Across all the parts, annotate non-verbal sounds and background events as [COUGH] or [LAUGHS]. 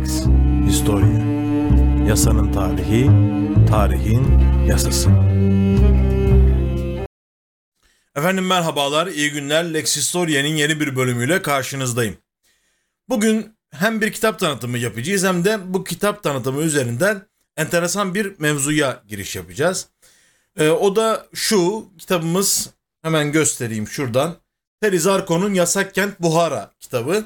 Lex Historia Yasanın tarihi, tarihin yasası. Efendim merhabalar, iyi günler. Lex Historia'nın yeni bir bölümüyle karşınızdayım. Bugün hem bir kitap tanıtımı yapacağız hem de bu kitap tanıtımı üzerinden enteresan bir mevzuya giriş yapacağız. Ee, o da şu, kitabımız hemen göstereyim şuradan. Terry Zarko'nun Yasak Kent Buhara kitabı.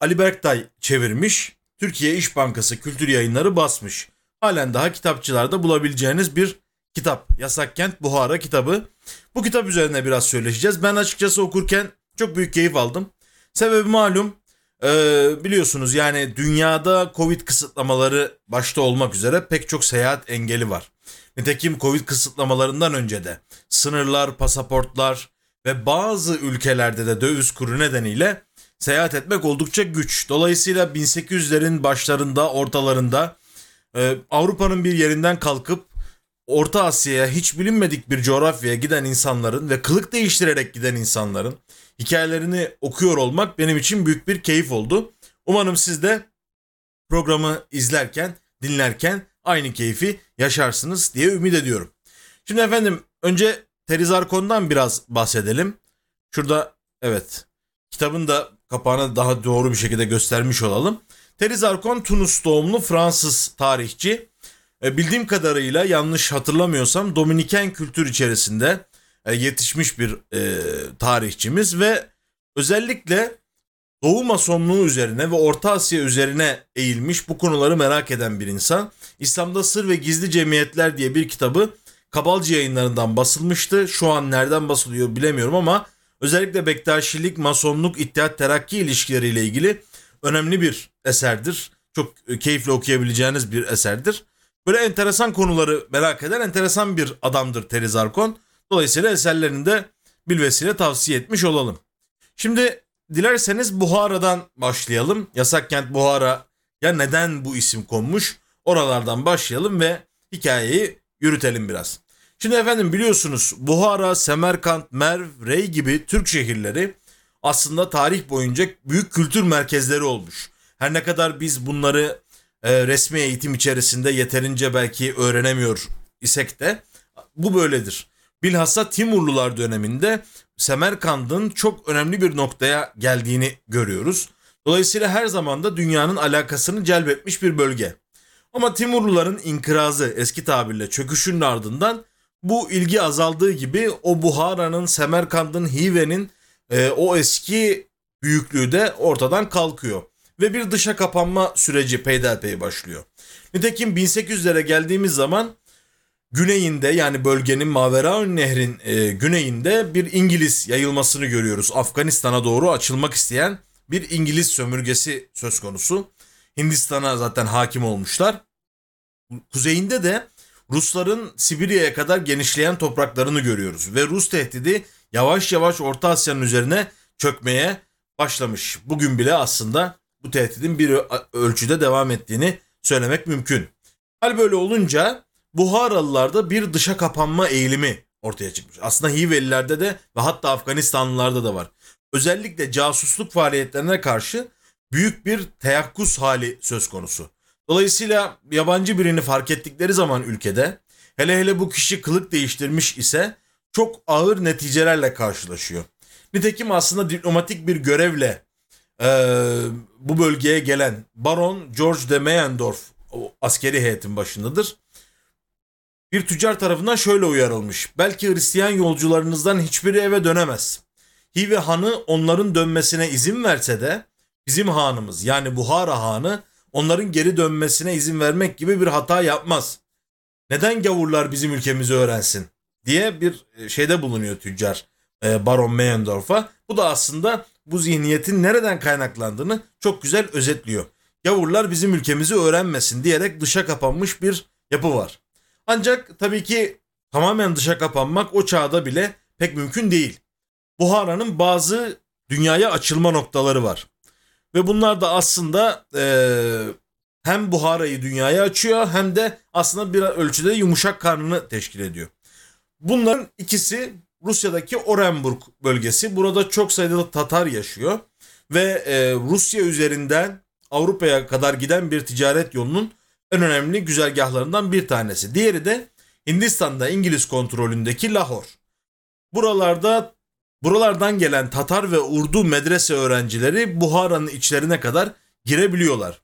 Ali Berktay çevirmiş. Türkiye İş Bankası Kültür Yayınları basmış. Halen daha kitapçılarda bulabileceğiniz bir kitap. Yasak Kent Buhara kitabı. Bu kitap üzerine biraz söyleşeceğiz. Ben açıkçası okurken çok büyük keyif aldım. Sebebi malum ee, biliyorsunuz yani dünyada Covid kısıtlamaları başta olmak üzere pek çok seyahat engeli var. Nitekim Covid kısıtlamalarından önce de sınırlar, pasaportlar ve bazı ülkelerde de döviz kuru nedeniyle seyahat etmek oldukça güç. Dolayısıyla 1800'lerin başlarında, ortalarında e, Avrupa'nın bir yerinden kalkıp Orta Asya'ya hiç bilinmedik bir coğrafyaya giden insanların ve kılık değiştirerek giden insanların hikayelerini okuyor olmak benim için büyük bir keyif oldu. Umarım siz de programı izlerken, dinlerken aynı keyfi yaşarsınız diye ümit ediyorum. Şimdi efendim önce Terizarkon'dan biraz bahsedelim. Şurada evet kitabın da kapağını daha doğru bir şekilde göstermiş olalım. Terizarkon Tunus doğumlu Fransız tarihçi. E, bildiğim kadarıyla yanlış hatırlamıyorsam Dominiken kültür içerisinde e, yetişmiş bir e, tarihçimiz ve özellikle Doğu Masonluğu üzerine ve Orta Asya üzerine eğilmiş bu konuları merak eden bir insan. İslam'da Sır ve Gizli Cemiyetler diye bir kitabı Kabalcı yayınlarından basılmıştı. Şu an nereden basılıyor bilemiyorum ama özellikle Bektaşilik, Masonluk, İttihat Terakki ilişkileriyle ilgili önemli bir eserdir. Çok keyifle okuyabileceğiniz bir eserdir. Böyle enteresan konuları merak eden enteresan bir adamdır Teriz Arkon. Dolayısıyla eserlerini de bilvesile tavsiye etmiş olalım. Şimdi dilerseniz Buhara'dan başlayalım. Yasak Kent Buhara ya neden bu isim konmuş? Oralardan başlayalım ve hikayeyi yürütelim biraz. Şimdi efendim biliyorsunuz Buhara, Semerkant, Merv, Rey gibi Türk şehirleri aslında tarih boyunca büyük kültür merkezleri olmuş. Her ne kadar biz bunları e, resmi eğitim içerisinde yeterince belki öğrenemiyor isek de bu böyledir. Bilhassa Timurlular döneminde Semerkand'ın çok önemli bir noktaya geldiğini görüyoruz. Dolayısıyla her zaman da dünyanın alakasını celbetmiş bir bölge. Ama Timurluların inkırazı eski tabirle çöküşünün ardından bu ilgi azaldığı gibi o Buhara'nın, Semerkand'ın, Hive'nin e, o eski büyüklüğü de ortadan kalkıyor. Ve bir dışa kapanma süreci peyderpey başlıyor. Nitekim 1800'lere geldiğimiz zaman güneyinde yani bölgenin Maveraun Nehrin e, güneyinde bir İngiliz yayılmasını görüyoruz. Afganistan'a doğru açılmak isteyen bir İngiliz sömürgesi söz konusu. Hindistan'a zaten hakim olmuşlar. Kuzeyinde de Rusların Sibirya'ya kadar genişleyen topraklarını görüyoruz ve Rus tehdidi yavaş yavaş Orta Asya'nın üzerine çökmeye başlamış. Bugün bile aslında bu tehdidin bir ölçüde devam ettiğini söylemek mümkün. Hal böyle olunca Buharalılarda bir dışa kapanma eğilimi ortaya çıkmış. Aslında Hivelilerde de ve hatta Afganistanlılarda da var. Özellikle casusluk faaliyetlerine karşı büyük bir teyakkuz hali söz konusu. Dolayısıyla yabancı birini fark ettikleri zaman ülkede hele hele bu kişi kılık değiştirmiş ise çok ağır neticelerle karşılaşıyor. Nitekim aslında diplomatik bir görevle e, bu bölgeye gelen Baron George de Meyendorf askeri heyetin başındadır. Bir tüccar tarafından şöyle uyarılmış. Belki Hristiyan yolcularınızdan hiçbiri eve dönemez. Hive Hanı onların dönmesine izin verse de bizim hanımız yani Buhara Hanı onların geri dönmesine izin vermek gibi bir hata yapmaz. Neden gavurlar bizim ülkemizi öğrensin diye bir e, şeyde bulunuyor tüccar e, Baron Meyendorf'a. Bu da aslında bu zihniyetin nereden kaynaklandığını çok güzel özetliyor. Gavurlar bizim ülkemizi öğrenmesin diyerek dışa kapanmış bir yapı var. Ancak tabii ki tamamen dışa kapanmak o çağda bile pek mümkün değil. Buhara'nın bazı dünyaya açılma noktaları var. Ve bunlar da aslında e, hem Buhara'yı dünyaya açıyor hem de aslında bir ölçüde yumuşak karnını teşkil ediyor. Bunların ikisi Rusya'daki Orenburg bölgesi. Burada çok sayıda Tatar yaşıyor ve e, Rusya üzerinden Avrupa'ya kadar giden bir ticaret yolunun en önemli güzergahlarından bir tanesi. Diğeri de Hindistan'da İngiliz kontrolündeki Lahor. Buralarda buralardan gelen Tatar ve Urdu medrese öğrencileri Buhara'nın içlerine kadar girebiliyorlar.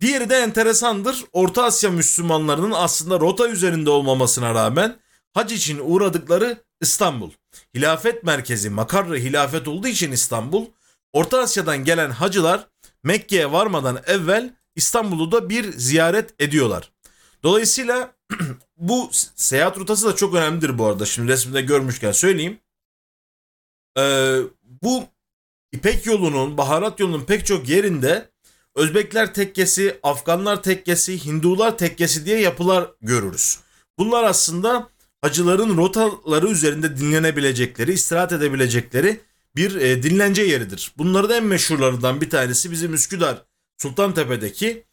Diğeri de enteresandır. Orta Asya Müslümanlarının aslında rota üzerinde olmamasına rağmen hac için uğradıkları İstanbul. Hilafet merkezi makarrı hilafet olduğu için İstanbul. Orta Asya'dan gelen hacılar Mekke'ye varmadan evvel İstanbul'u da bir ziyaret ediyorlar. Dolayısıyla [CLEARS THROAT] bu seyahat rotası da çok önemlidir bu arada. Şimdi resimde görmüşken söyleyeyim. Ee, bu İpek yolunun, baharat yolunun pek çok yerinde Özbekler tekkesi, Afganlar tekkesi, Hindular tekkesi diye yapılar görürüz. Bunlar aslında hacıların rotaları üzerinde dinlenebilecekleri, istirahat edebilecekleri bir e, dinlence yeridir. Bunların en meşhurlarından bir tanesi bizim Üsküdar Sultantepe'deki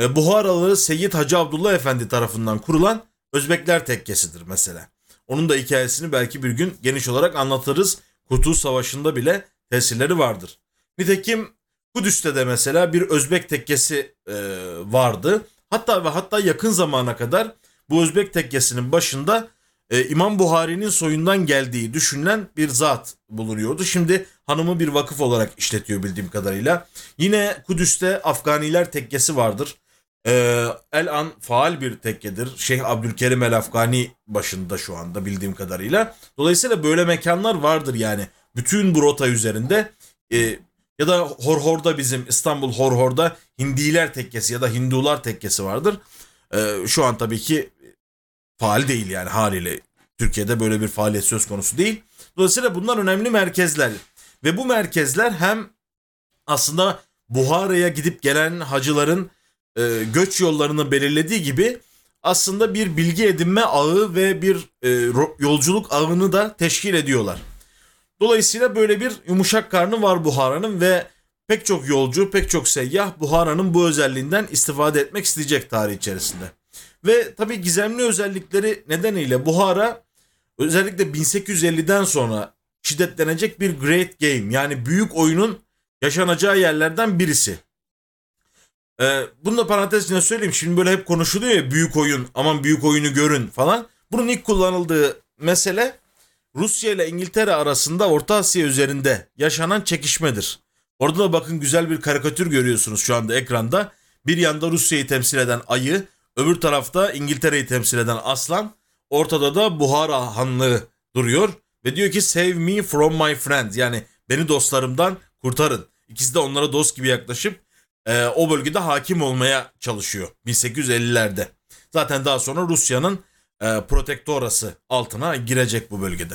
e, Buharalı Seyyid Hacı Abdullah Efendi tarafından kurulan Özbekler tekkesidir mesela. Onun da hikayesini belki bir gün geniş olarak anlatırız. Kurtuluş Savaşı'nda bile tesirleri vardır. Nitekim Kudüs'te de mesela bir Özbek tekkesi e, vardı. Hatta ve hatta yakın zamana kadar bu Özbek tekkesinin başında e, İmam Buhari'nin soyundan geldiği düşünülen bir zat bulunuyordu. Şimdi hanımı bir vakıf olarak işletiyor bildiğim kadarıyla. Yine Kudüs'te Afganiler tekkesi vardır. E, El An faal bir tekkedir. Şeyh Abdülkerim El Afgani başında şu anda bildiğim kadarıyla. Dolayısıyla böyle mekanlar vardır yani. Bütün bu rota üzerinde e, ya da Horhor'da bizim İstanbul Horhor'da Hindiler tekkesi ya da Hindular tekkesi vardır. Ee, şu an tabii ki faal değil yani haliyle. Türkiye'de böyle bir faaliyet söz konusu değil. Dolayısıyla bunlar önemli merkezler. Ve bu merkezler hem aslında Buhara'ya gidip gelen hacıların e, göç yollarını belirlediği gibi aslında bir bilgi edinme ağı ve bir e, yolculuk ağını da teşkil ediyorlar. Dolayısıyla böyle bir yumuşak karnı var Buhara'nın ve pek çok yolcu, pek çok seyyah Buhara'nın bu özelliğinden istifade etmek isteyecek tarih içerisinde. Ve tabii gizemli özellikleri nedeniyle Buhara özellikle 1850'den sonra şiddetlenecek bir great game yani büyük oyunun yaşanacağı yerlerden birisi. Ee, bunu da parantez içinde söyleyeyim. Şimdi böyle hep konuşuluyor ya büyük oyun aman büyük oyunu görün falan. Bunun ilk kullanıldığı mesele Rusya ile İngiltere arasında Orta Asya üzerinde yaşanan çekişmedir. Orada da bakın güzel bir karikatür görüyorsunuz şu anda ekranda. Bir yanda Rusya'yı temsil eden ayı, öbür tarafta İngiltere'yi temsil eden aslan, ortada da Buhara Hanlığı duruyor ve diyor ki save me from my friend yani beni dostlarımdan kurtarın. İkisi de onlara dost gibi yaklaşıp e, o bölgede hakim olmaya çalışıyor 1850'lerde. Zaten daha sonra Rusya'nın e, protektorası altına girecek bu bölgede.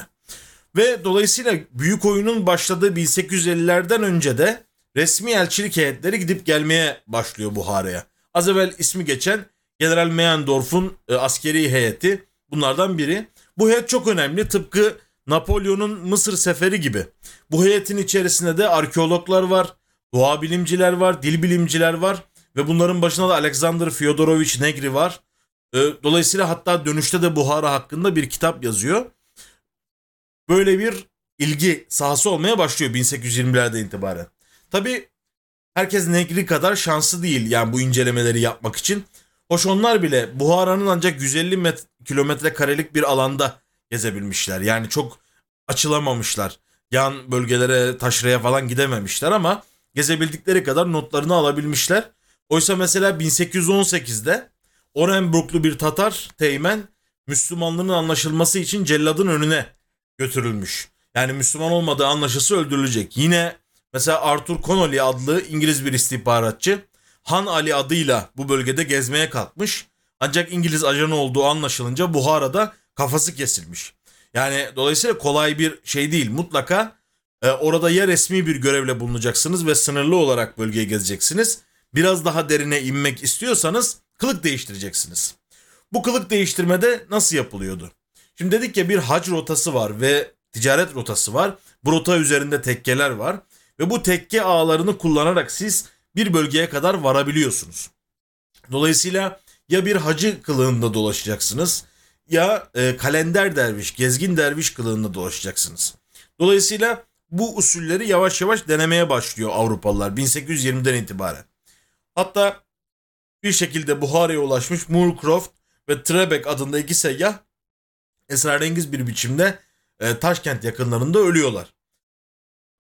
Ve dolayısıyla büyük oyunun başladığı 1850'lerden önce de resmi elçilik heyetleri gidip gelmeye başlıyor Buhara'ya. Az evvel ismi geçen General Meyendorf'un e, askeri heyeti bunlardan biri. Bu heyet çok önemli tıpkı Napolyon'un Mısır seferi gibi. Bu heyetin içerisinde de arkeologlar var, doğa bilimciler var, dil bilimciler var ve bunların başında da Alexander Fyodorovich Negri var. E, dolayısıyla hatta dönüşte de Buhara hakkında bir kitap yazıyor. Böyle bir ilgi sahası olmaya başlıyor 1820'lerde itibaren. Tabi herkes Negri kadar şanslı değil yani bu incelemeleri yapmak için. Hoş onlar bile Buhara'nın ancak 150 met- kilometre karelik bir alanda gezebilmişler. Yani çok açılamamışlar. Yan bölgelere, taşraya falan gidememişler ama gezebildikleri kadar notlarını alabilmişler. Oysa mesela 1818'de Orenburglu bir Tatar teğmen Müslümanlığın anlaşılması için celladın önüne götürülmüş. Yani Müslüman olmadığı anlaşılsa öldürülecek. Yine mesela Arthur Connolly adlı İngiliz bir istihbaratçı Han Ali adıyla bu bölgede gezmeye kalkmış. Ancak İngiliz ajanı olduğu anlaşılınca Buhara'da kafası kesilmiş. Yani dolayısıyla kolay bir şey değil. Mutlaka e, orada ya resmi bir görevle bulunacaksınız ve sınırlı olarak bölgeyi gezeceksiniz. Biraz daha derine inmek istiyorsanız kılık değiştireceksiniz. Bu kılık değiştirmede nasıl yapılıyordu? Şimdi dedik ya bir hac rotası var ve ticaret rotası var. Bu rota üzerinde tekkeler var ve bu tekke ağlarını kullanarak siz bir bölgeye kadar varabiliyorsunuz. Dolayısıyla ya bir hacı kılığında dolaşacaksınız ya e, kalender derviş, gezgin derviş kılığında dolaşacaksınız. Dolayısıyla bu usulleri yavaş yavaş denemeye başlıyor Avrupalılar 1820'den itibaren. Hatta bir şekilde Buhara'ya ulaşmış Moorcroft ve Trebek adında iki seyyah esrarengiz bir biçimde e, Taşkent yakınlarında ölüyorlar.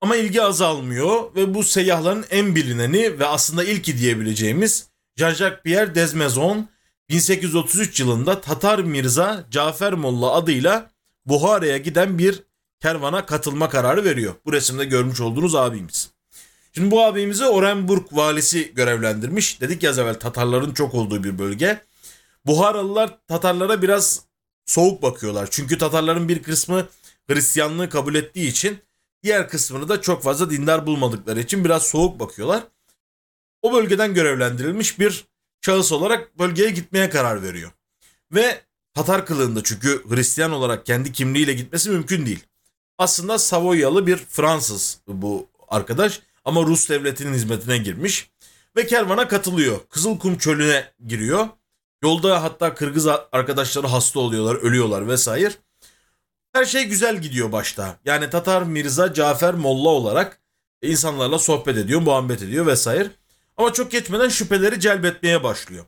Ama ilgi azalmıyor ve bu seyyahların en bilineni ve aslında ilki diyebileceğimiz Jean-Jacques Pierre Desmaison 1833 yılında Tatar Mirza Cafer Molla adıyla Buhara'ya giden bir kervana katılma kararı veriyor. Bu resimde görmüş olduğunuz abimiz. Şimdi bu abimizi Orenburg valisi görevlendirmiş. Dedik ya az evvel Tatarların çok olduğu bir bölge. Buharalılar Tatarlara biraz soğuk bakıyorlar. Çünkü Tatarların bir kısmı Hristiyanlığı kabul ettiği için diğer kısmını da çok fazla dindar bulmadıkları için biraz soğuk bakıyorlar. O bölgeden görevlendirilmiş bir şahıs olarak bölgeye gitmeye karar veriyor. Ve Tatar kılığında çünkü Hristiyan olarak kendi kimliğiyle gitmesi mümkün değil. Aslında Savoyalı bir Fransız bu arkadaş ama Rus devletinin hizmetine girmiş ve kervana katılıyor. Kızılkum çölüne giriyor. Yolda hatta Kırgız arkadaşları hasta oluyorlar, ölüyorlar vesaire. Her şey güzel gidiyor başta. Yani Tatar Mirza Cafer Molla olarak insanlarla sohbet ediyor, muhabbet ediyor vesaire. Ama çok geçmeden şüpheleri celbetmeye başlıyor.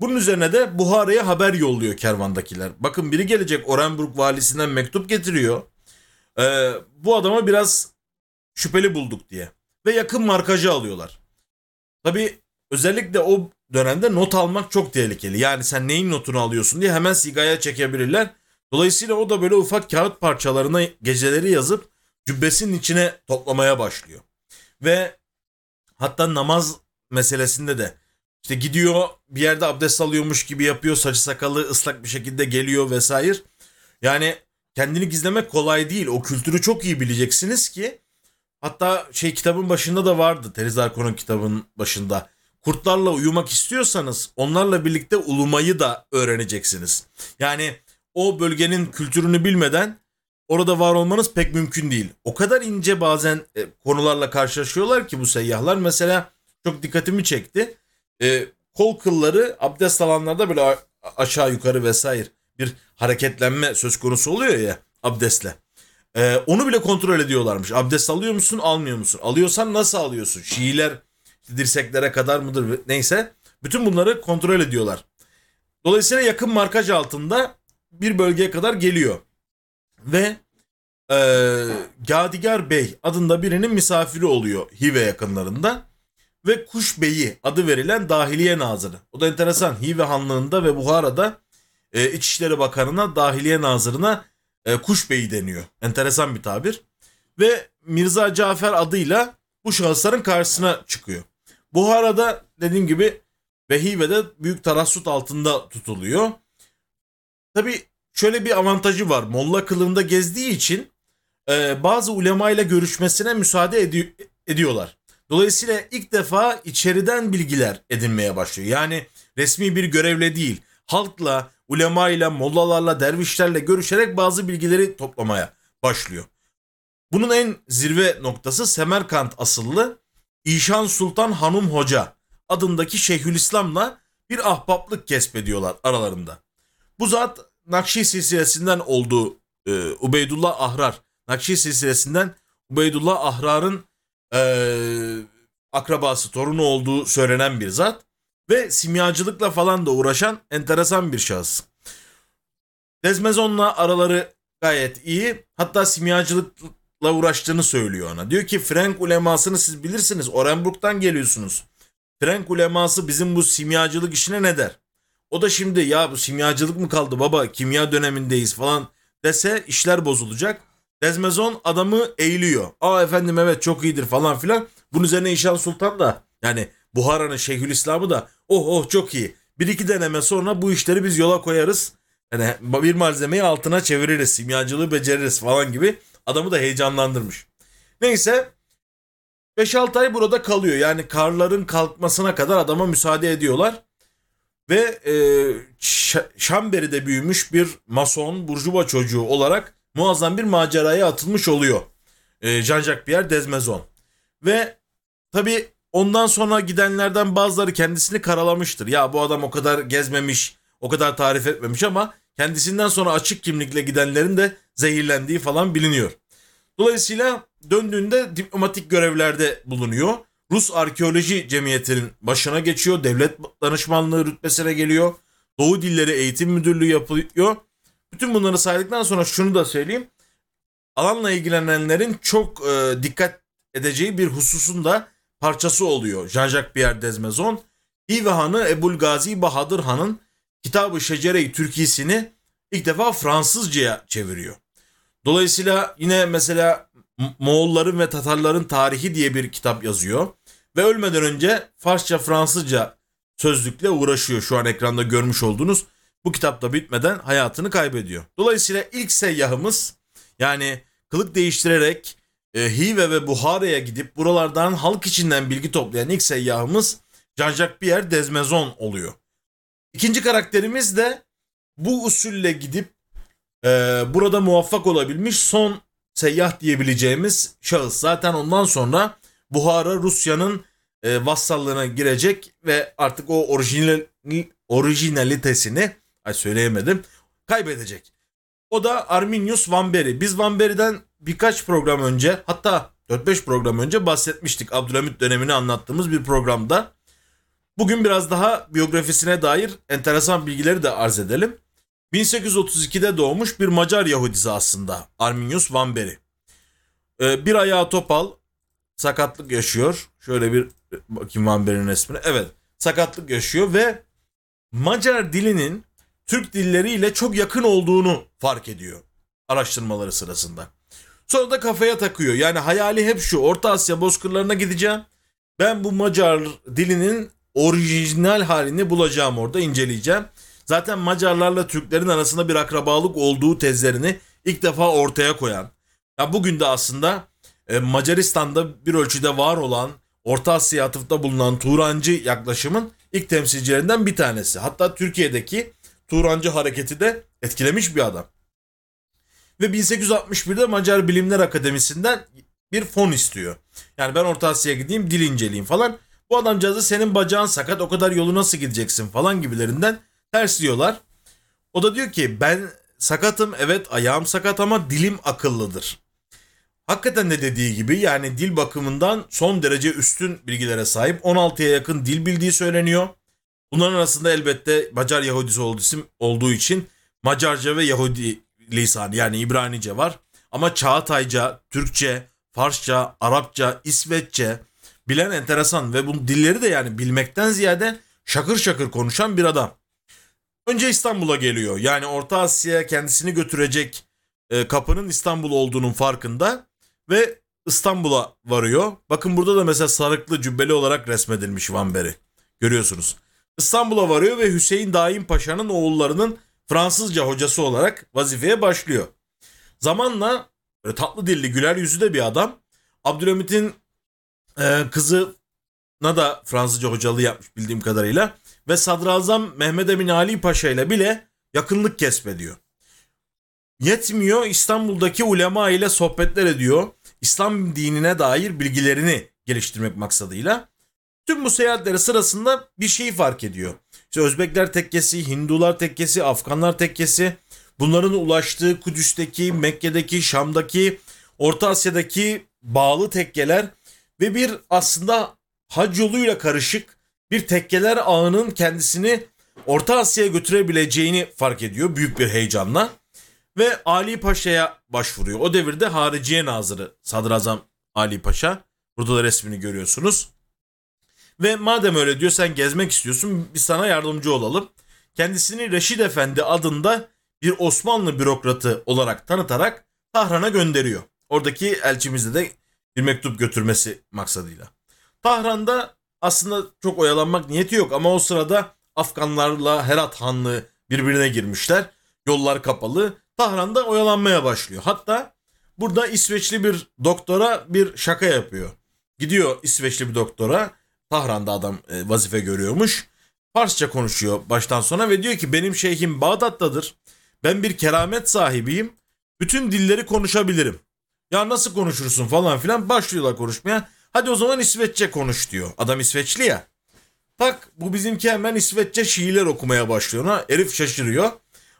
Bunun üzerine de Buhara'ya haber yolluyor kervandakiler. Bakın biri gelecek Orenburg valisinden mektup getiriyor. Ee, bu adama biraz şüpheli bulduk diye. Ve yakın markajı alıyorlar. Tabi özellikle o dönemde not almak çok tehlikeli. Yani sen neyin notunu alıyorsun diye hemen sigaya çekebilirler. Dolayısıyla o da böyle ufak kağıt parçalarına geceleri yazıp cübbesinin içine toplamaya başlıyor. Ve hatta namaz meselesinde de işte gidiyor bir yerde abdest alıyormuş gibi yapıyor. Saçı sakalı ıslak bir şekilde geliyor vesaire. Yani kendini gizlemek kolay değil. O kültürü çok iyi bileceksiniz ki hatta şey kitabın başında da vardı. Teriz Arkon'un kitabın başında. Kurtlarla uyumak istiyorsanız onlarla birlikte ulumayı da öğreneceksiniz. Yani o bölgenin kültürünü bilmeden orada var olmanız pek mümkün değil. O kadar ince bazen e, konularla karşılaşıyorlar ki bu seyyahlar. Mesela çok dikkatimi çekti. E, kol kılları abdest alanlarda böyle aşağı yukarı vesaire bir hareketlenme söz konusu oluyor ya abdestle. E, onu bile kontrol ediyorlarmış. Abdest alıyor musun almıyor musun? Alıyorsan nasıl alıyorsun? Şiiler dirseklere kadar mıdır neyse. Bütün bunları kontrol ediyorlar. Dolayısıyla yakın markaj altında bir bölgeye kadar geliyor. Ve e, Gadigar Bey adında birinin misafiri oluyor Hive yakınlarında. Ve Kuş Beyi adı verilen dahiliye nazırı. O da enteresan. Hive Hanlığı'nda ve Buhara'da e, İçişleri Bakanı'na dahiliye nazırına e, Kuş Beyi deniyor. Enteresan bir tabir. Ve Mirza Cafer adıyla bu şahısların karşısına çıkıyor. Buhara'da dediğim gibi Vehive'de büyük tarassut altında tutuluyor. Tabi şöyle bir avantajı var. Molla kılığında gezdiği için e, bazı ulema ile görüşmesine müsaade edi- ediyorlar. Dolayısıyla ilk defa içeriden bilgiler edinmeye başlıyor. Yani resmi bir görevle değil, halkla, ulema ile, mollalarla, dervişlerle görüşerek bazı bilgileri toplamaya başlıyor. Bunun en zirve noktası Semerkant asıllı İşan Sultan Hanum Hoca adındaki Şeyhülislam'la bir ahbaplık kesbediyorlar aralarında. Bu zat Nakşi silsilesinden olduğu e, Ubeydullah Ahrar. Nakşi silsilesinden Ubeydullah Ahrar'ın e, akrabası, torunu olduğu söylenen bir zat. Ve simyacılıkla falan da uğraşan enteresan bir şahıs. Dezmezon'la araları gayet iyi. Hatta simyacılıkla uğraştığını söylüyor ona. Diyor ki Frank ulemasını siz bilirsiniz. Orenburg'dan geliyorsunuz. Frank uleması bizim bu simyacılık işine ne der? O da şimdi ya bu simyacılık mı kaldı baba kimya dönemindeyiz falan dese işler bozulacak. Dezmezon adamı eğiliyor. Aa efendim evet çok iyidir falan filan. Bunun üzerine İşan Sultan da yani Buhara'nın Şeyhülislam'ı da oh oh çok iyi. Bir iki deneme sonra bu işleri biz yola koyarız. Yani bir malzemeyi altına çeviririz. Simyacılığı beceririz falan gibi. Adamı da heyecanlandırmış. Neyse 5-6 ay burada kalıyor. Yani karların kalkmasına kadar adama müsaade ediyorlar. Ve e, Şamberi'de büyümüş bir mason, burjuva çocuğu olarak muazzam bir maceraya atılmış oluyor. E, Jean-Jacques Pierre Desmaison. Ve tabi ondan sonra gidenlerden bazıları kendisini karalamıştır. Ya bu adam o kadar gezmemiş, o kadar tarif etmemiş ama kendisinden sonra açık kimlikle gidenlerin de zehirlendiği falan biliniyor. Dolayısıyla döndüğünde diplomatik görevlerde bulunuyor. Rus Arkeoloji Cemiyeti'nin başına geçiyor. Devlet danışmanlığı rütbesine geliyor. Doğu Dilleri Eğitim Müdürlüğü yapıyor. Bütün bunları saydıktan sonra şunu da söyleyeyim. Alanla ilgilenenlerin çok e, dikkat edeceği bir hususun da parçası oluyor. Jean-Jacques Pierre Desmezon. Hive Han'ı Ebul Gazi Bahadır Han'ın Kitabı Şecere-i Türkisini ilk defa Fransızcaya çeviriyor. Dolayısıyla yine mesela Moğolların ve Tatarların tarihi diye bir kitap yazıyor. Ve ölmeden önce Farsça Fransızca sözlükle uğraşıyor. Şu an ekranda görmüş olduğunuz bu kitapta bitmeden hayatını kaybediyor. Dolayısıyla ilk seyyahımız yani kılık değiştirerek e, Hive ve Buhara'ya gidip buralardan halk içinden bilgi toplayan ilk seyyahımız Jean-Jacques Pierre Desmezon oluyor. İkinci karakterimiz de bu usulle gidip e, burada muvaffak olabilmiş son seyyah diyebileceğimiz şahıs. Zaten ondan sonra Buhara Rusya'nın e, vassallığına girecek ve artık o orijinal, orijinalitesini ay söyleyemedim kaybedecek. O da Arminius Vanberi. Biz Vanberi'den birkaç program önce hatta 4-5 program önce bahsetmiştik. Abdülhamit dönemini anlattığımız bir programda. Bugün biraz daha biyografisine dair enteresan bilgileri de arz edelim. 1832'de doğmuş bir Macar Yahudisi aslında Arminius Vanberi. Ee, bir ayağı topal, sakatlık yaşıyor. Şöyle bir bakayım Vanberi'nin resmine. Evet, sakatlık yaşıyor ve Macar dilinin Türk dilleriyle çok yakın olduğunu fark ediyor araştırmaları sırasında. Sonra da kafaya takıyor. Yani hayali hep şu. Orta Asya bozkırlarına gideceğim. Ben bu Macar dilinin orijinal halini bulacağım orada inceleyeceğim. Zaten Macarlarla Türklerin arasında bir akrabalık olduğu tezlerini ilk defa ortaya koyan. Ya bugün de aslında e, Macaristan'da bir ölçüde var olan Orta Asya atıfta bulunan Turancı yaklaşımın ilk temsilcilerinden bir tanesi. Hatta Türkiye'deki Turancı hareketi de etkilemiş bir adam. Ve 1861'de Macar Bilimler Akademisi'nden bir fon istiyor. Yani ben Orta Asya'ya gideyim dil inceleyeyim falan. Bu adamcağızı senin bacağın sakat o kadar yolu nasıl gideceksin falan gibilerinden ters diyorlar. O da diyor ki ben sakatım evet ayağım sakat ama dilim akıllıdır. Hakikaten de dediği gibi yani dil bakımından son derece üstün bilgilere sahip 16'ya yakın dil bildiği söyleniyor. Bunların arasında elbette Macar Yahudisi olduğu için Macarca ve Yahudi lisanı yani İbranice var. Ama Çağatayca, Türkçe, Farsça, Arapça, İsveççe bilen enteresan ve bu dilleri de yani bilmekten ziyade şakır şakır konuşan bir adam. Önce İstanbul'a geliyor. Yani Orta Asya'ya kendisini götürecek e, kapının İstanbul olduğunun farkında ve İstanbul'a varıyor. Bakın burada da mesela sarıklı cübbeli olarak resmedilmiş Vanber'i. Görüyorsunuz. İstanbul'a varıyor ve Hüseyin Daim Paşa'nın oğullarının Fransızca hocası olarak vazifeye başlıyor. Zamanla böyle tatlı dilli güler yüzü de bir adam. Abdülhamit'in e, kızına da Fransızca hocalığı yapmış bildiğim kadarıyla. Ve Sadrazam Mehmet Emin Ali Paşa ile bile yakınlık kesbediyor. Yetmiyor İstanbul'daki ulema ile sohbetler ediyor. İslam dinine dair bilgilerini geliştirmek maksadıyla. Tüm bu seyahatleri sırasında bir şey fark ediyor. İşte Özbekler tekkesi, Hindular tekkesi, Afganlar tekkesi, bunların ulaştığı Kudüs'teki, Mekke'deki, Şam'daki, Orta Asya'daki bağlı tekkeler ve bir aslında hac yoluyla karışık bir tekkeler ağının kendisini Orta Asya'ya götürebileceğini fark ediyor büyük bir heyecanla. Ve Ali Paşa'ya başvuruyor. O devirde Hariciye Nazırı Sadrazam Ali Paşa. Burada da resmini görüyorsunuz. Ve madem öyle diyor sen gezmek istiyorsun biz sana yardımcı olalım. Kendisini Reşid Efendi adında bir Osmanlı bürokratı olarak tanıtarak Tahran'a gönderiyor. Oradaki elçimizde de bir mektup götürmesi maksadıyla. Tahran'da aslında çok oyalanmak niyeti yok ama o sırada Afganlarla Herat Hanlığı birbirine girmişler. Yollar kapalı. Tahran'da oyalanmaya başlıyor. Hatta burada İsveçli bir doktora bir şaka yapıyor. Gidiyor İsveçli bir doktora. Tahran'da adam e, vazife görüyormuş. Farsça konuşuyor baştan sona ve diyor ki benim şeyhim Bağdat'tadır. Ben bir keramet sahibiyim. Bütün dilleri konuşabilirim. Ya nasıl konuşursun falan filan başlıyorlar konuşmaya. Hadi o zaman İsveççe konuş diyor. Adam İsveçli ya. Tak bu bizimki hemen İsveççe şiirler okumaya başlıyor. Ona herif şaşırıyor.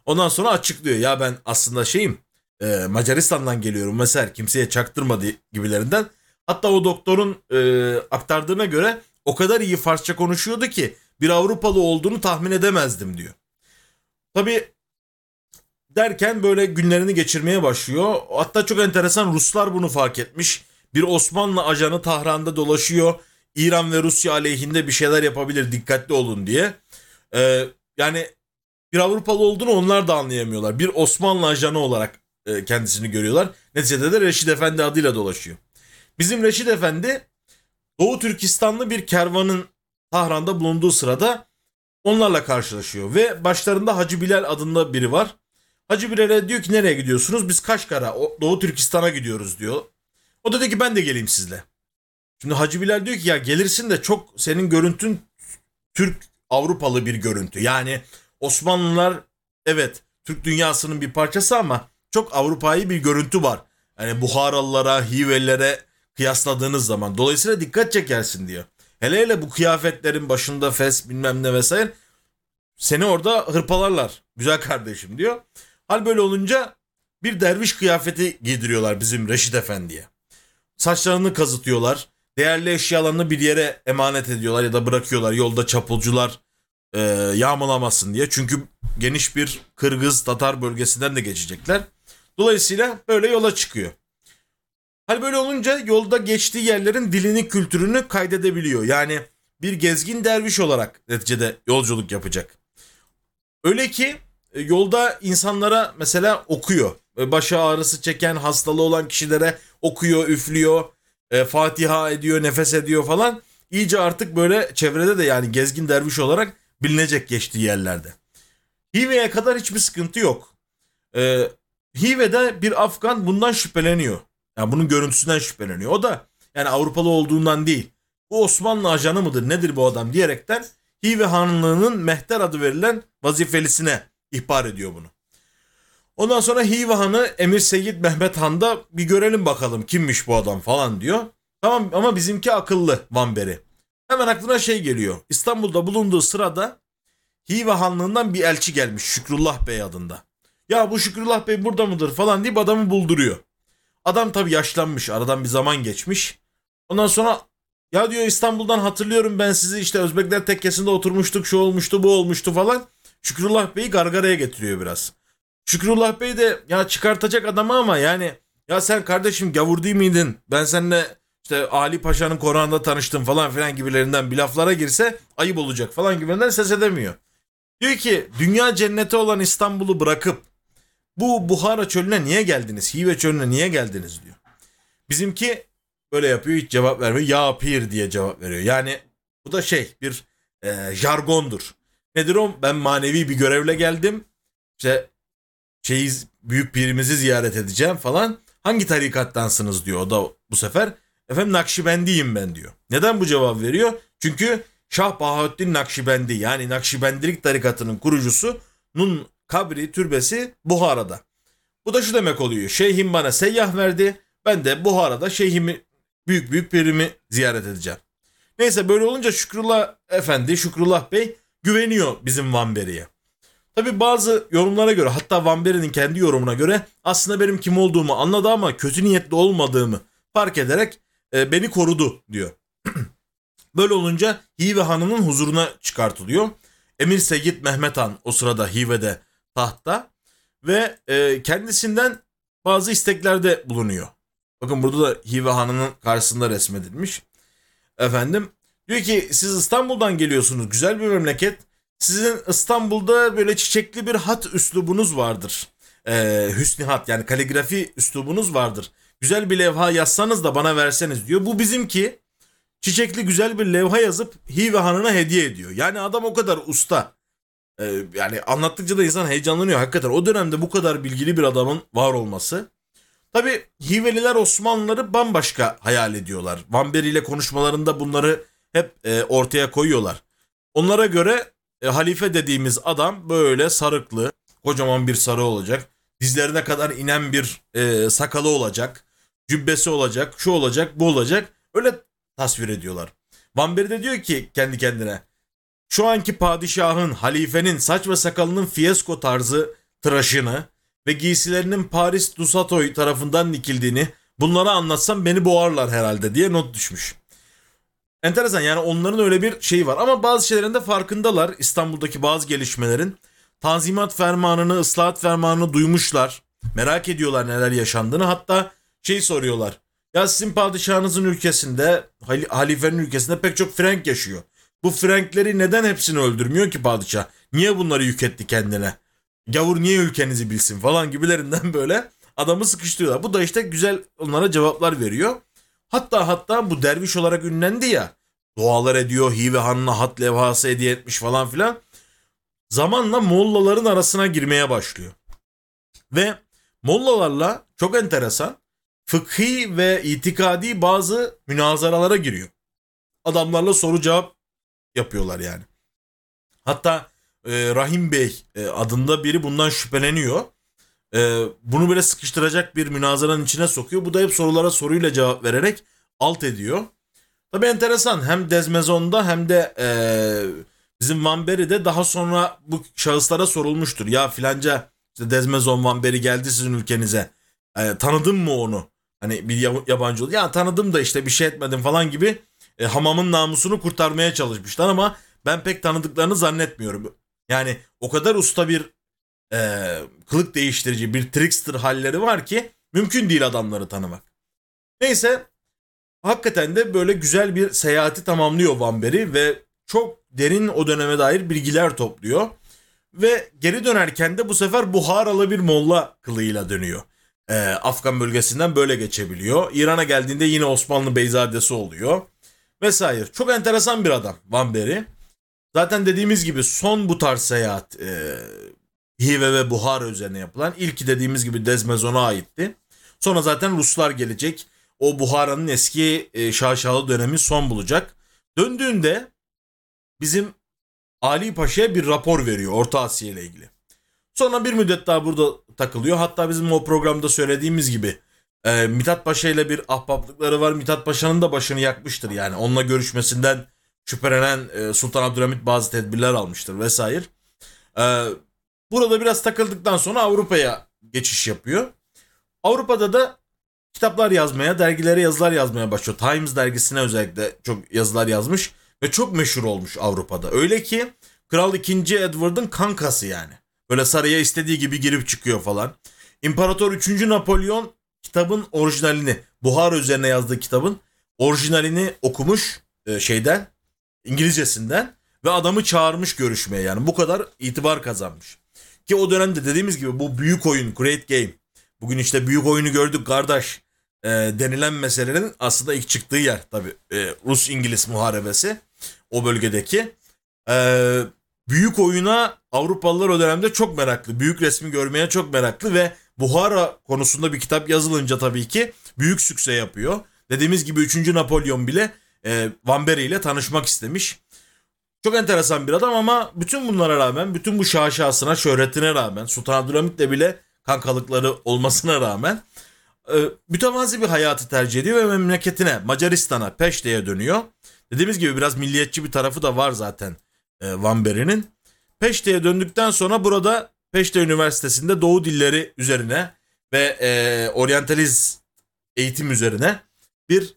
Ondan sonra açıklıyor. Ya ben aslında şeyim e, Macaristan'dan geliyorum mesela kimseye çaktırmadı gibilerinden. Hatta o doktorun e, aktardığına göre o kadar iyi Farsça konuşuyordu ki bir Avrupalı olduğunu tahmin edemezdim diyor. Tabi derken böyle günlerini geçirmeye başlıyor. Hatta çok enteresan Ruslar bunu fark etmiş. Bir Osmanlı ajanı Tahran'da dolaşıyor. İran ve Rusya aleyhinde bir şeyler yapabilir dikkatli olun diye. Ee, yani bir Avrupalı olduğunu onlar da anlayamıyorlar. Bir Osmanlı ajanı olarak e, kendisini görüyorlar. Neticede de Reşit Efendi adıyla dolaşıyor. Bizim Reşit Efendi Doğu Türkistanlı bir kervanın Tahran'da bulunduğu sırada onlarla karşılaşıyor. Ve başlarında Hacı Bilal adında biri var. Hacı Bilal'e diyor ki nereye gidiyorsunuz? Biz Kaşgar'a, Doğu Türkistan'a gidiyoruz diyor. O da diyor ki ben de geleyim sizle. Şimdi Hacı Bilal diyor ki ya gelirsin de çok senin görüntün Türk Avrupalı bir görüntü. Yani Osmanlılar evet Türk dünyasının bir parçası ama çok Avrupa'yı bir görüntü var. Yani Buharalılara, Hivelilere kıyasladığınız zaman. Dolayısıyla dikkat çekersin diyor. Hele hele bu kıyafetlerin başında fes bilmem ne vesaire seni orada hırpalarlar güzel kardeşim diyor. Hal böyle olunca bir derviş kıyafeti giydiriyorlar bizim Reşit Efendi'ye. Saçlarını kazıtıyorlar. Değerli eşyalarını bir yere emanet ediyorlar ya da bırakıyorlar. Yolda çapulcular e, yağmalamasın diye. Çünkü geniş bir Kırgız Tatar bölgesinden de geçecekler. Dolayısıyla böyle yola çıkıyor. Hal böyle olunca yolda geçtiği yerlerin dilini kültürünü kaydedebiliyor. Yani bir gezgin derviş olarak neticede yolculuk yapacak. Öyle ki e, yolda insanlara mesela okuyor. E, başı ağrısı çeken hastalığı olan kişilere okuyor, üflüyor, e, Fatiha ediyor, nefes ediyor falan. İyice artık böyle çevrede de yani gezgin derviş olarak bilinecek geçtiği yerlerde. Hive'ye kadar hiçbir sıkıntı yok. Ee, Hive'de bir Afgan bundan şüpheleniyor. Yani bunun görüntüsünden şüpheleniyor. O da yani Avrupalı olduğundan değil. Bu Osmanlı ajanı mıdır nedir bu adam diyerekten Hive Hanlığı'nın Mehter adı verilen vazifelisine ihbar ediyor bunu. Ondan sonra Hive Han'ı Emir Seyyid Mehmet Han'da bir görelim bakalım kimmiş bu adam falan diyor. Tamam ama bizimki akıllı Vanberi. Hemen aklına şey geliyor. İstanbul'da bulunduğu sırada Hive Hanlığı'ndan bir elçi gelmiş Şükrullah Bey adında. Ya bu Şükrullah Bey burada mıdır falan deyip adamı bulduruyor. Adam tabi yaşlanmış aradan bir zaman geçmiş. Ondan sonra ya diyor İstanbul'dan hatırlıyorum ben sizi işte Özbekler tekkesinde oturmuştuk şu olmuştu bu olmuştu falan. Şükrullah Bey'i gargaraya getiriyor biraz. Şükrullah Bey de ya çıkartacak adamı ama yani ya sen kardeşim gavur değil miydin? Ben seninle işte Ali Paşa'nın Koran'da tanıştım falan filan gibilerinden bir laflara girse ayıp olacak falan gibilerinden ses edemiyor. Diyor ki dünya cenneti olan İstanbul'u bırakıp bu Buhara çölüne niye geldiniz? Hive çölüne niye geldiniz diyor. Bizimki böyle yapıyor hiç cevap vermiyor. Ya pir diye cevap veriyor. Yani bu da şey bir e, jargondur. Nedir o? Ben manevi bir görevle geldim. İşte şeyi büyük pirimizi ziyaret edeceğim falan. Hangi tarikattansınız diyor o da bu sefer. Efendim Nakşibendiyim ben diyor. Neden bu cevap veriyor? Çünkü Şah Bahaüddin Nakşibendi yani Nakşibendilik tarikatının kurucusu Nun kabri, türbesi Buhara'da. Bu da şu demek oluyor. Şeyhim bana seyyah verdi. Ben de Buhara'da şeyhimi büyük büyük birimi ziyaret edeceğim. Neyse böyle olunca Şükrullah Efendi, Şükrullah Bey güveniyor bizim Vanberi'ye. Tabi bazı yorumlara göre hatta Vanberi'nin kendi yorumuna göre aslında benim kim olduğumu anladı ama kötü niyetli olmadığımı fark ederek e, beni korudu diyor. [CLEARS THROAT] Böyle olunca Hive Hanı'nın huzuruna çıkartılıyor. Emir Seyyid Mehmet Han o sırada Hive'de tahtta ve e, kendisinden bazı isteklerde bulunuyor. Bakın burada da Hive Hanı'nın karşısında resmedilmiş. Efendim diyor ki siz İstanbul'dan geliyorsunuz güzel bir memleket. Sizin İstanbul'da böyle çiçekli bir hat üslubunuz vardır. Ee, hüsnü hat yani kaligrafi üslubunuz vardır. Güzel bir levha yazsanız da bana verseniz diyor. Bu bizimki çiçekli güzel bir levha yazıp Hive Hanı'na hediye ediyor. Yani adam o kadar usta. Ee, yani anlattıkça da insan heyecanlanıyor. Hakikaten o dönemde bu kadar bilgili bir adamın var olması. Tabi Hiveliler Osmanlıları bambaşka hayal ediyorlar. Vanberi ile konuşmalarında bunları hep e, ortaya koyuyorlar. Onlara göre e, halife dediğimiz adam böyle sarıklı, kocaman bir sarı olacak. Dizlerine kadar inen bir e, sakalı olacak. Cübbesi olacak, şu olacak, bu olacak. Öyle tasvir ediyorlar. Vanberi de diyor ki kendi kendine şu anki padişahın, halifenin saç ve sakalının fiyasko tarzı tıraşını ve giysilerinin Paris Dusatoy tarafından dikildiğini, Bunları anlatsam beni boğarlar herhalde diye not düşmüş. Enteresan yani onların öyle bir şeyi var ama bazı şeylerin de farkındalar İstanbul'daki bazı gelişmelerin. Tanzimat fermanını, ıslahat fermanını duymuşlar. Merak ediyorlar neler yaşandığını. Hatta şey soruyorlar. Ya sizin padişahınızın ülkesinde, halifenin ülkesinde pek çok Frank yaşıyor. Bu Frankleri neden hepsini öldürmüyor ki padişah? Niye bunları yük etti kendine? Gavur niye ülkenizi bilsin falan gibilerinden [LAUGHS] böyle adamı sıkıştırıyorlar. Bu da işte güzel onlara cevaplar veriyor. Hatta hatta bu derviş olarak ünlendi ya. Dualar ediyor, Hive Han'la hat levhası hediye etmiş falan filan. Zamanla Mollaların arasına girmeye başlıyor. Ve Mollalarla çok enteresan fıkhi ve itikadi bazı münazaralara giriyor. Adamlarla soru cevap yapıyorlar yani. Hatta e, Rahim Bey e, adında biri bundan şüpheleniyor. E, bunu böyle sıkıştıracak bir münazaranın içine sokuyor. Bu da hep sorulara soruyla cevap vererek alt ediyor. Tabi enteresan hem Dezmezon'da hem de e, bizim Van Berry'de daha sonra bu şahıslara sorulmuştur. Ya filanca işte Dezmezon Van geldi sizin ülkenize. E, tanıdın mı onu? Hani bir yabancı oldu. Ya tanıdım da işte bir şey etmedim falan gibi e, hamamın namusunu kurtarmaya çalışmışlar ama ben pek tanıdıklarını zannetmiyorum. Yani o kadar usta bir e, kılık değiştirici bir trickster halleri var ki mümkün değil adamları tanımak. Neyse hakikaten de böyle güzel bir seyahati tamamlıyor Van ve çok derin o döneme dair bilgiler topluyor. Ve geri dönerken de bu sefer Buharalı bir molla kılığıyla dönüyor. Ee, Afgan bölgesinden böyle geçebiliyor. İran'a geldiğinde yine Osmanlı beyzadesi oluyor. Vesaire. Çok enteresan bir adam Van Berry. Zaten dediğimiz gibi son bu tarz seyahat e, Hive ve Buhara üzerine yapılan ilki dediğimiz gibi Dezmezon'a aitti. Sonra zaten Ruslar gelecek. O Buhara'nın eski e, şaşalı dönemi son bulacak. Döndüğünde bizim Ali Paşa'ya bir rapor veriyor Orta Asya ile ilgili. Sonra bir müddet daha burada takılıyor. Hatta bizim o programda söylediğimiz gibi e, Mithat Paşa ile bir ahbaplıkları var. Mithat Paşa'nın da başını yakmıştır yani. Onunla görüşmesinden şüphelenen e, Sultan Abdülhamit bazı tedbirler almıştır vesaire. E, burada biraz takıldıktan sonra Avrupa'ya geçiş yapıyor. Avrupa'da da kitaplar yazmaya, dergilere yazılar yazmaya başlıyor. Times dergisine özellikle çok yazılar yazmış ve çok meşhur olmuş Avrupa'da. Öyle ki Kral 2. Edward'ın kankası yani. Böyle saraya istediği gibi girip çıkıyor falan. İmparator 3. Napolyon kitabın orijinalini, Buhara üzerine yazdığı kitabın orijinalini okumuş e, şeyden, İngilizcesinden ve adamı çağırmış görüşmeye yani bu kadar itibar kazanmış. Ki o dönemde dediğimiz gibi bu büyük oyun, great game. Bugün işte büyük oyunu gördük kardeş e, denilen meselenin aslında ilk çıktığı yer tabi e, Rus-İngiliz muharebesi o bölgedeki. E, büyük oyuna Avrupalılar o dönemde çok meraklı. Büyük resmi görmeye çok meraklı ve Buhara konusunda bir kitap yazılınca tabii ki büyük sükse yapıyor. Dediğimiz gibi 3. Napolyon bile e, Van Berry ile tanışmak istemiş. Çok enteresan bir adam ama bütün bunlara rağmen, bütün bu şaşasına, şöhretine rağmen, Sultan Abdülhamit'le bile kankalıkları olmasına rağmen e, mütevazi bir hayatı tercih ediyor ve memleketine, Macaristan'a, Peşte'ye dönüyor. Dediğimiz gibi biraz milliyetçi bir tarafı da var zaten e, Van Berry'nin. Peşte'ye döndükten sonra burada Peşte Üniversitesi'nde Doğu dilleri üzerine ve e, oryantaliz eğitim üzerine bir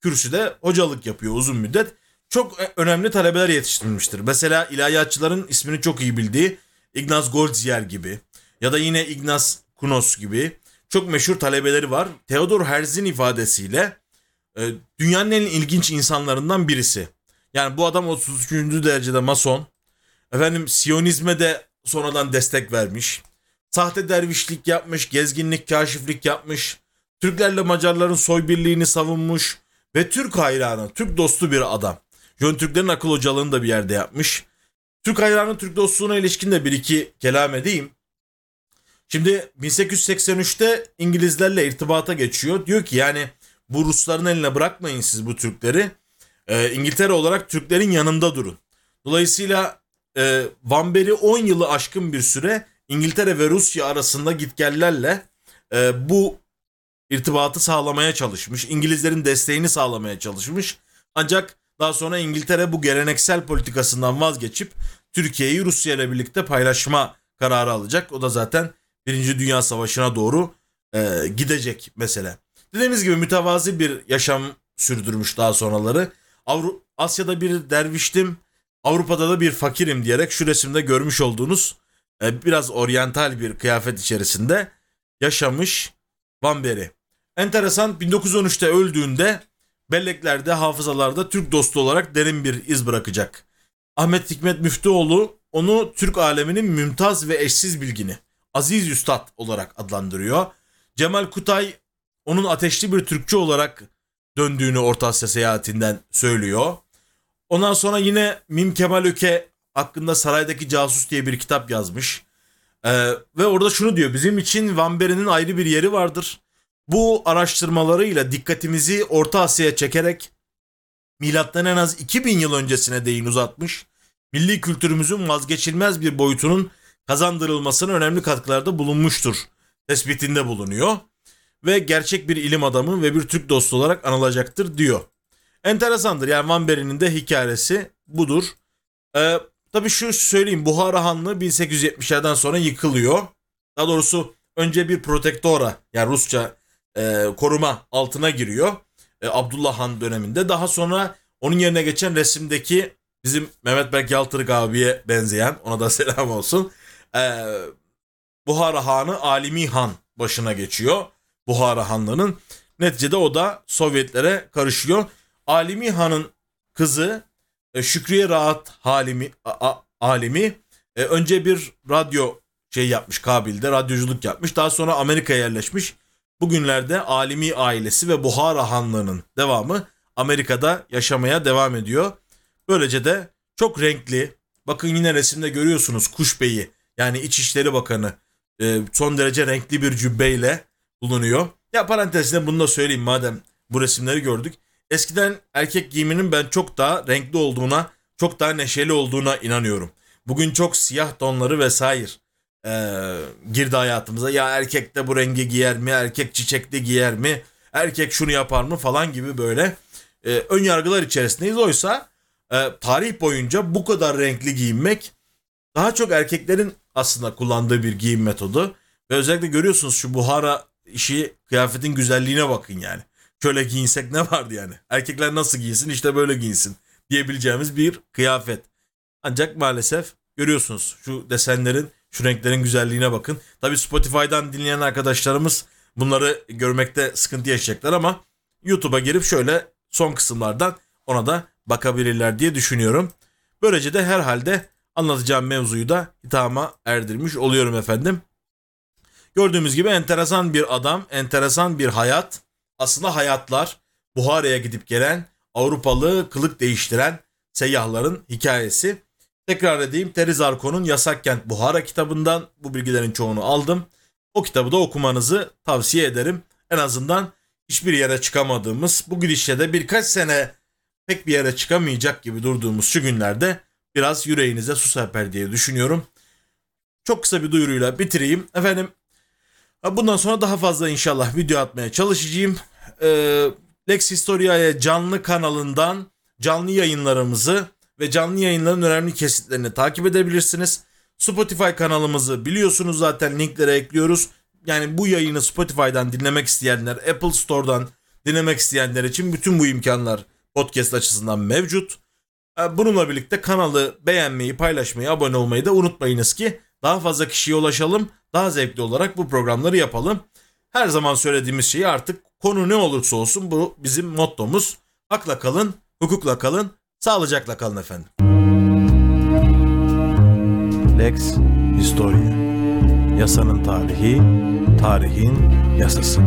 kürsüde hocalık yapıyor uzun müddet. Çok e, önemli talebeler yetiştirilmiştir. Mesela ilahiyatçıların ismini çok iyi bildiği Ignaz Goldziher gibi ya da yine Ignaz Kunos gibi çok meşhur talebeleri var. Theodor Herzl'in ifadesiyle e, dünyanın en ilginç insanlarından birisi. Yani bu adam 33. derecede mason. Efendim Siyonizme de sonradan destek vermiş. Sahte dervişlik yapmış, gezginlik, kaşiflik yapmış. Türklerle Macarların soy birliğini savunmuş ve Türk hayranı, Türk dostu bir adam. Jön Türklerin akıl hocalığını da bir yerde yapmış. Türk hayranı, Türk dostluğuna ilişkin de bir iki kelam edeyim. Şimdi 1883'te İngilizlerle irtibata geçiyor. Diyor ki yani bu Rusların eline bırakmayın siz bu Türkleri. Ee, İngiltere olarak Türklerin yanında durun. Dolayısıyla e, Van Berry 10 yılı aşkın bir süre İngiltere ve Rusya arasında gitgellerle e, bu irtibatı sağlamaya çalışmış. İngilizlerin desteğini sağlamaya çalışmış. Ancak daha sonra İngiltere bu geleneksel politikasından vazgeçip Türkiye'yi Rusya ile birlikte paylaşma kararı alacak. O da zaten Birinci Dünya Savaşı'na doğru e, gidecek mesele. Dediğimiz gibi mütevazi bir yaşam sürdürmüş daha sonraları. Avru Asya'da bir derviştim, Avrupa'da da bir fakirim diyerek şu resimde görmüş olduğunuz e, biraz oryantal bir kıyafet içerisinde yaşamış Van. Enteresan 1913'te öldüğünde belleklerde, hafızalarda Türk dostu olarak derin bir iz bırakacak. Ahmet Hikmet Müftüoğlu onu Türk aleminin mümtaz ve eşsiz bilgini, aziz üstad olarak adlandırıyor. Cemal Kutay onun ateşli bir Türkçü olarak döndüğünü Orta Asya seyahatinden söylüyor. Ondan sonra yine Mim Kemal Öke hakkında Saraydaki Casus diye bir kitap yazmış. Ee, ve orada şunu diyor. Bizim için Van Beren'in ayrı bir yeri vardır. Bu araştırmalarıyla dikkatimizi Orta Asya'ya çekerek milattan en az 2000 yıl öncesine değin uzatmış. Milli kültürümüzün vazgeçilmez bir boyutunun kazandırılmasına önemli katkılarda bulunmuştur. Tespitinde bulunuyor. Ve gerçek bir ilim adamı ve bir Türk dostu olarak anılacaktır diyor. Enteresandır yani Van Beren'in de hikayesi budur. Ee, tabii şu söyleyeyim Buhara Hanlığı 1870'lerden sonra yıkılıyor. Daha doğrusu önce bir protektora yani Rusça e, koruma altına giriyor. E, Abdullah Han döneminde. Daha sonra onun yerine geçen resimdeki bizim Mehmet Berk Yaltırık abiye benzeyen ona da [LAUGHS] selam olsun. E, Buhara Hanı Alimi Han başına geçiyor. Buhara Hanlığı'nın. Neticede o da Sovyetlere karışıyor. Alimi Han'ın kızı e, Şükriye Rahat Halimi Alimi e, önce bir radyo şey yapmış Kabil'de radyoculuk yapmış. Daha sonra Amerika'ya yerleşmiş. Bugünlerde Alimi ailesi ve Buhara Hanlığı'nın devamı Amerika'da yaşamaya devam ediyor. Böylece de çok renkli. Bakın yine resimde görüyorsunuz Kuşbey'i yani İçişleri Bakanı e, son derece renkli bir cübbeyle bulunuyor. Ya parantezinde bunu da söyleyeyim madem bu resimleri gördük. Eskiden erkek giyiminin ben çok daha renkli olduğuna, çok daha neşeli olduğuna inanıyorum. Bugün çok siyah tonları vesaire e, girdi hayatımıza. Ya erkek de bu rengi giyer mi? Erkek çiçekli giyer mi? Erkek şunu yapar mı? Falan gibi böyle e, ön yargılar içerisindeyiz. Oysa e, tarih boyunca bu kadar renkli giyinmek daha çok erkeklerin aslında kullandığı bir giyim metodu. Ve özellikle görüyorsunuz şu Buhara işi kıyafetin güzelliğine bakın yani. Şöyle giyinsek ne vardı yani? Erkekler nasıl giyinsin işte böyle giyinsin diyebileceğimiz bir kıyafet. Ancak maalesef görüyorsunuz şu desenlerin, şu renklerin güzelliğine bakın. Tabi Spotify'dan dinleyen arkadaşlarımız bunları görmekte sıkıntı yaşayacaklar ama YouTube'a girip şöyle son kısımlardan ona da bakabilirler diye düşünüyorum. Böylece de herhalde anlatacağım mevzuyu da hitama erdirmiş oluyorum efendim. Gördüğümüz gibi enteresan bir adam, enteresan bir hayat. Aslında hayatlar Buhara'ya gidip gelen Avrupalı kılık değiştiren seyyahların hikayesi. Tekrar edeyim Teriz Arko'nun Yasak Kent Buhara kitabından bu bilgilerin çoğunu aldım. O kitabı da okumanızı tavsiye ederim. En azından hiçbir yere çıkamadığımız, bu gidişle de birkaç sene pek bir yere çıkamayacak gibi durduğumuz şu günlerde biraz yüreğinize su serper diye düşünüyorum. Çok kısa bir duyuruyla bitireyim. Efendim bundan sonra daha fazla inşallah video atmaya çalışacağım. Ee, Lex Historia'ya canlı kanalından canlı yayınlarımızı ve canlı yayınların önemli kesitlerini takip edebilirsiniz. Spotify kanalımızı biliyorsunuz zaten linklere ekliyoruz. Yani bu yayını Spotify'dan dinlemek isteyenler, Apple Store'dan dinlemek isteyenler için bütün bu imkanlar podcast açısından mevcut. Ee, bununla birlikte kanalı beğenmeyi, paylaşmayı, abone olmayı da unutmayınız ki daha fazla kişiye ulaşalım, daha zevkli olarak bu programları yapalım. Her zaman söylediğimiz şeyi artık konu ne olursa olsun bu bizim mottomuz. Hakla kalın, hukukla kalın, sağlıcakla kalın efendim. Lex Historia Yasanın tarihi, tarihin yasası.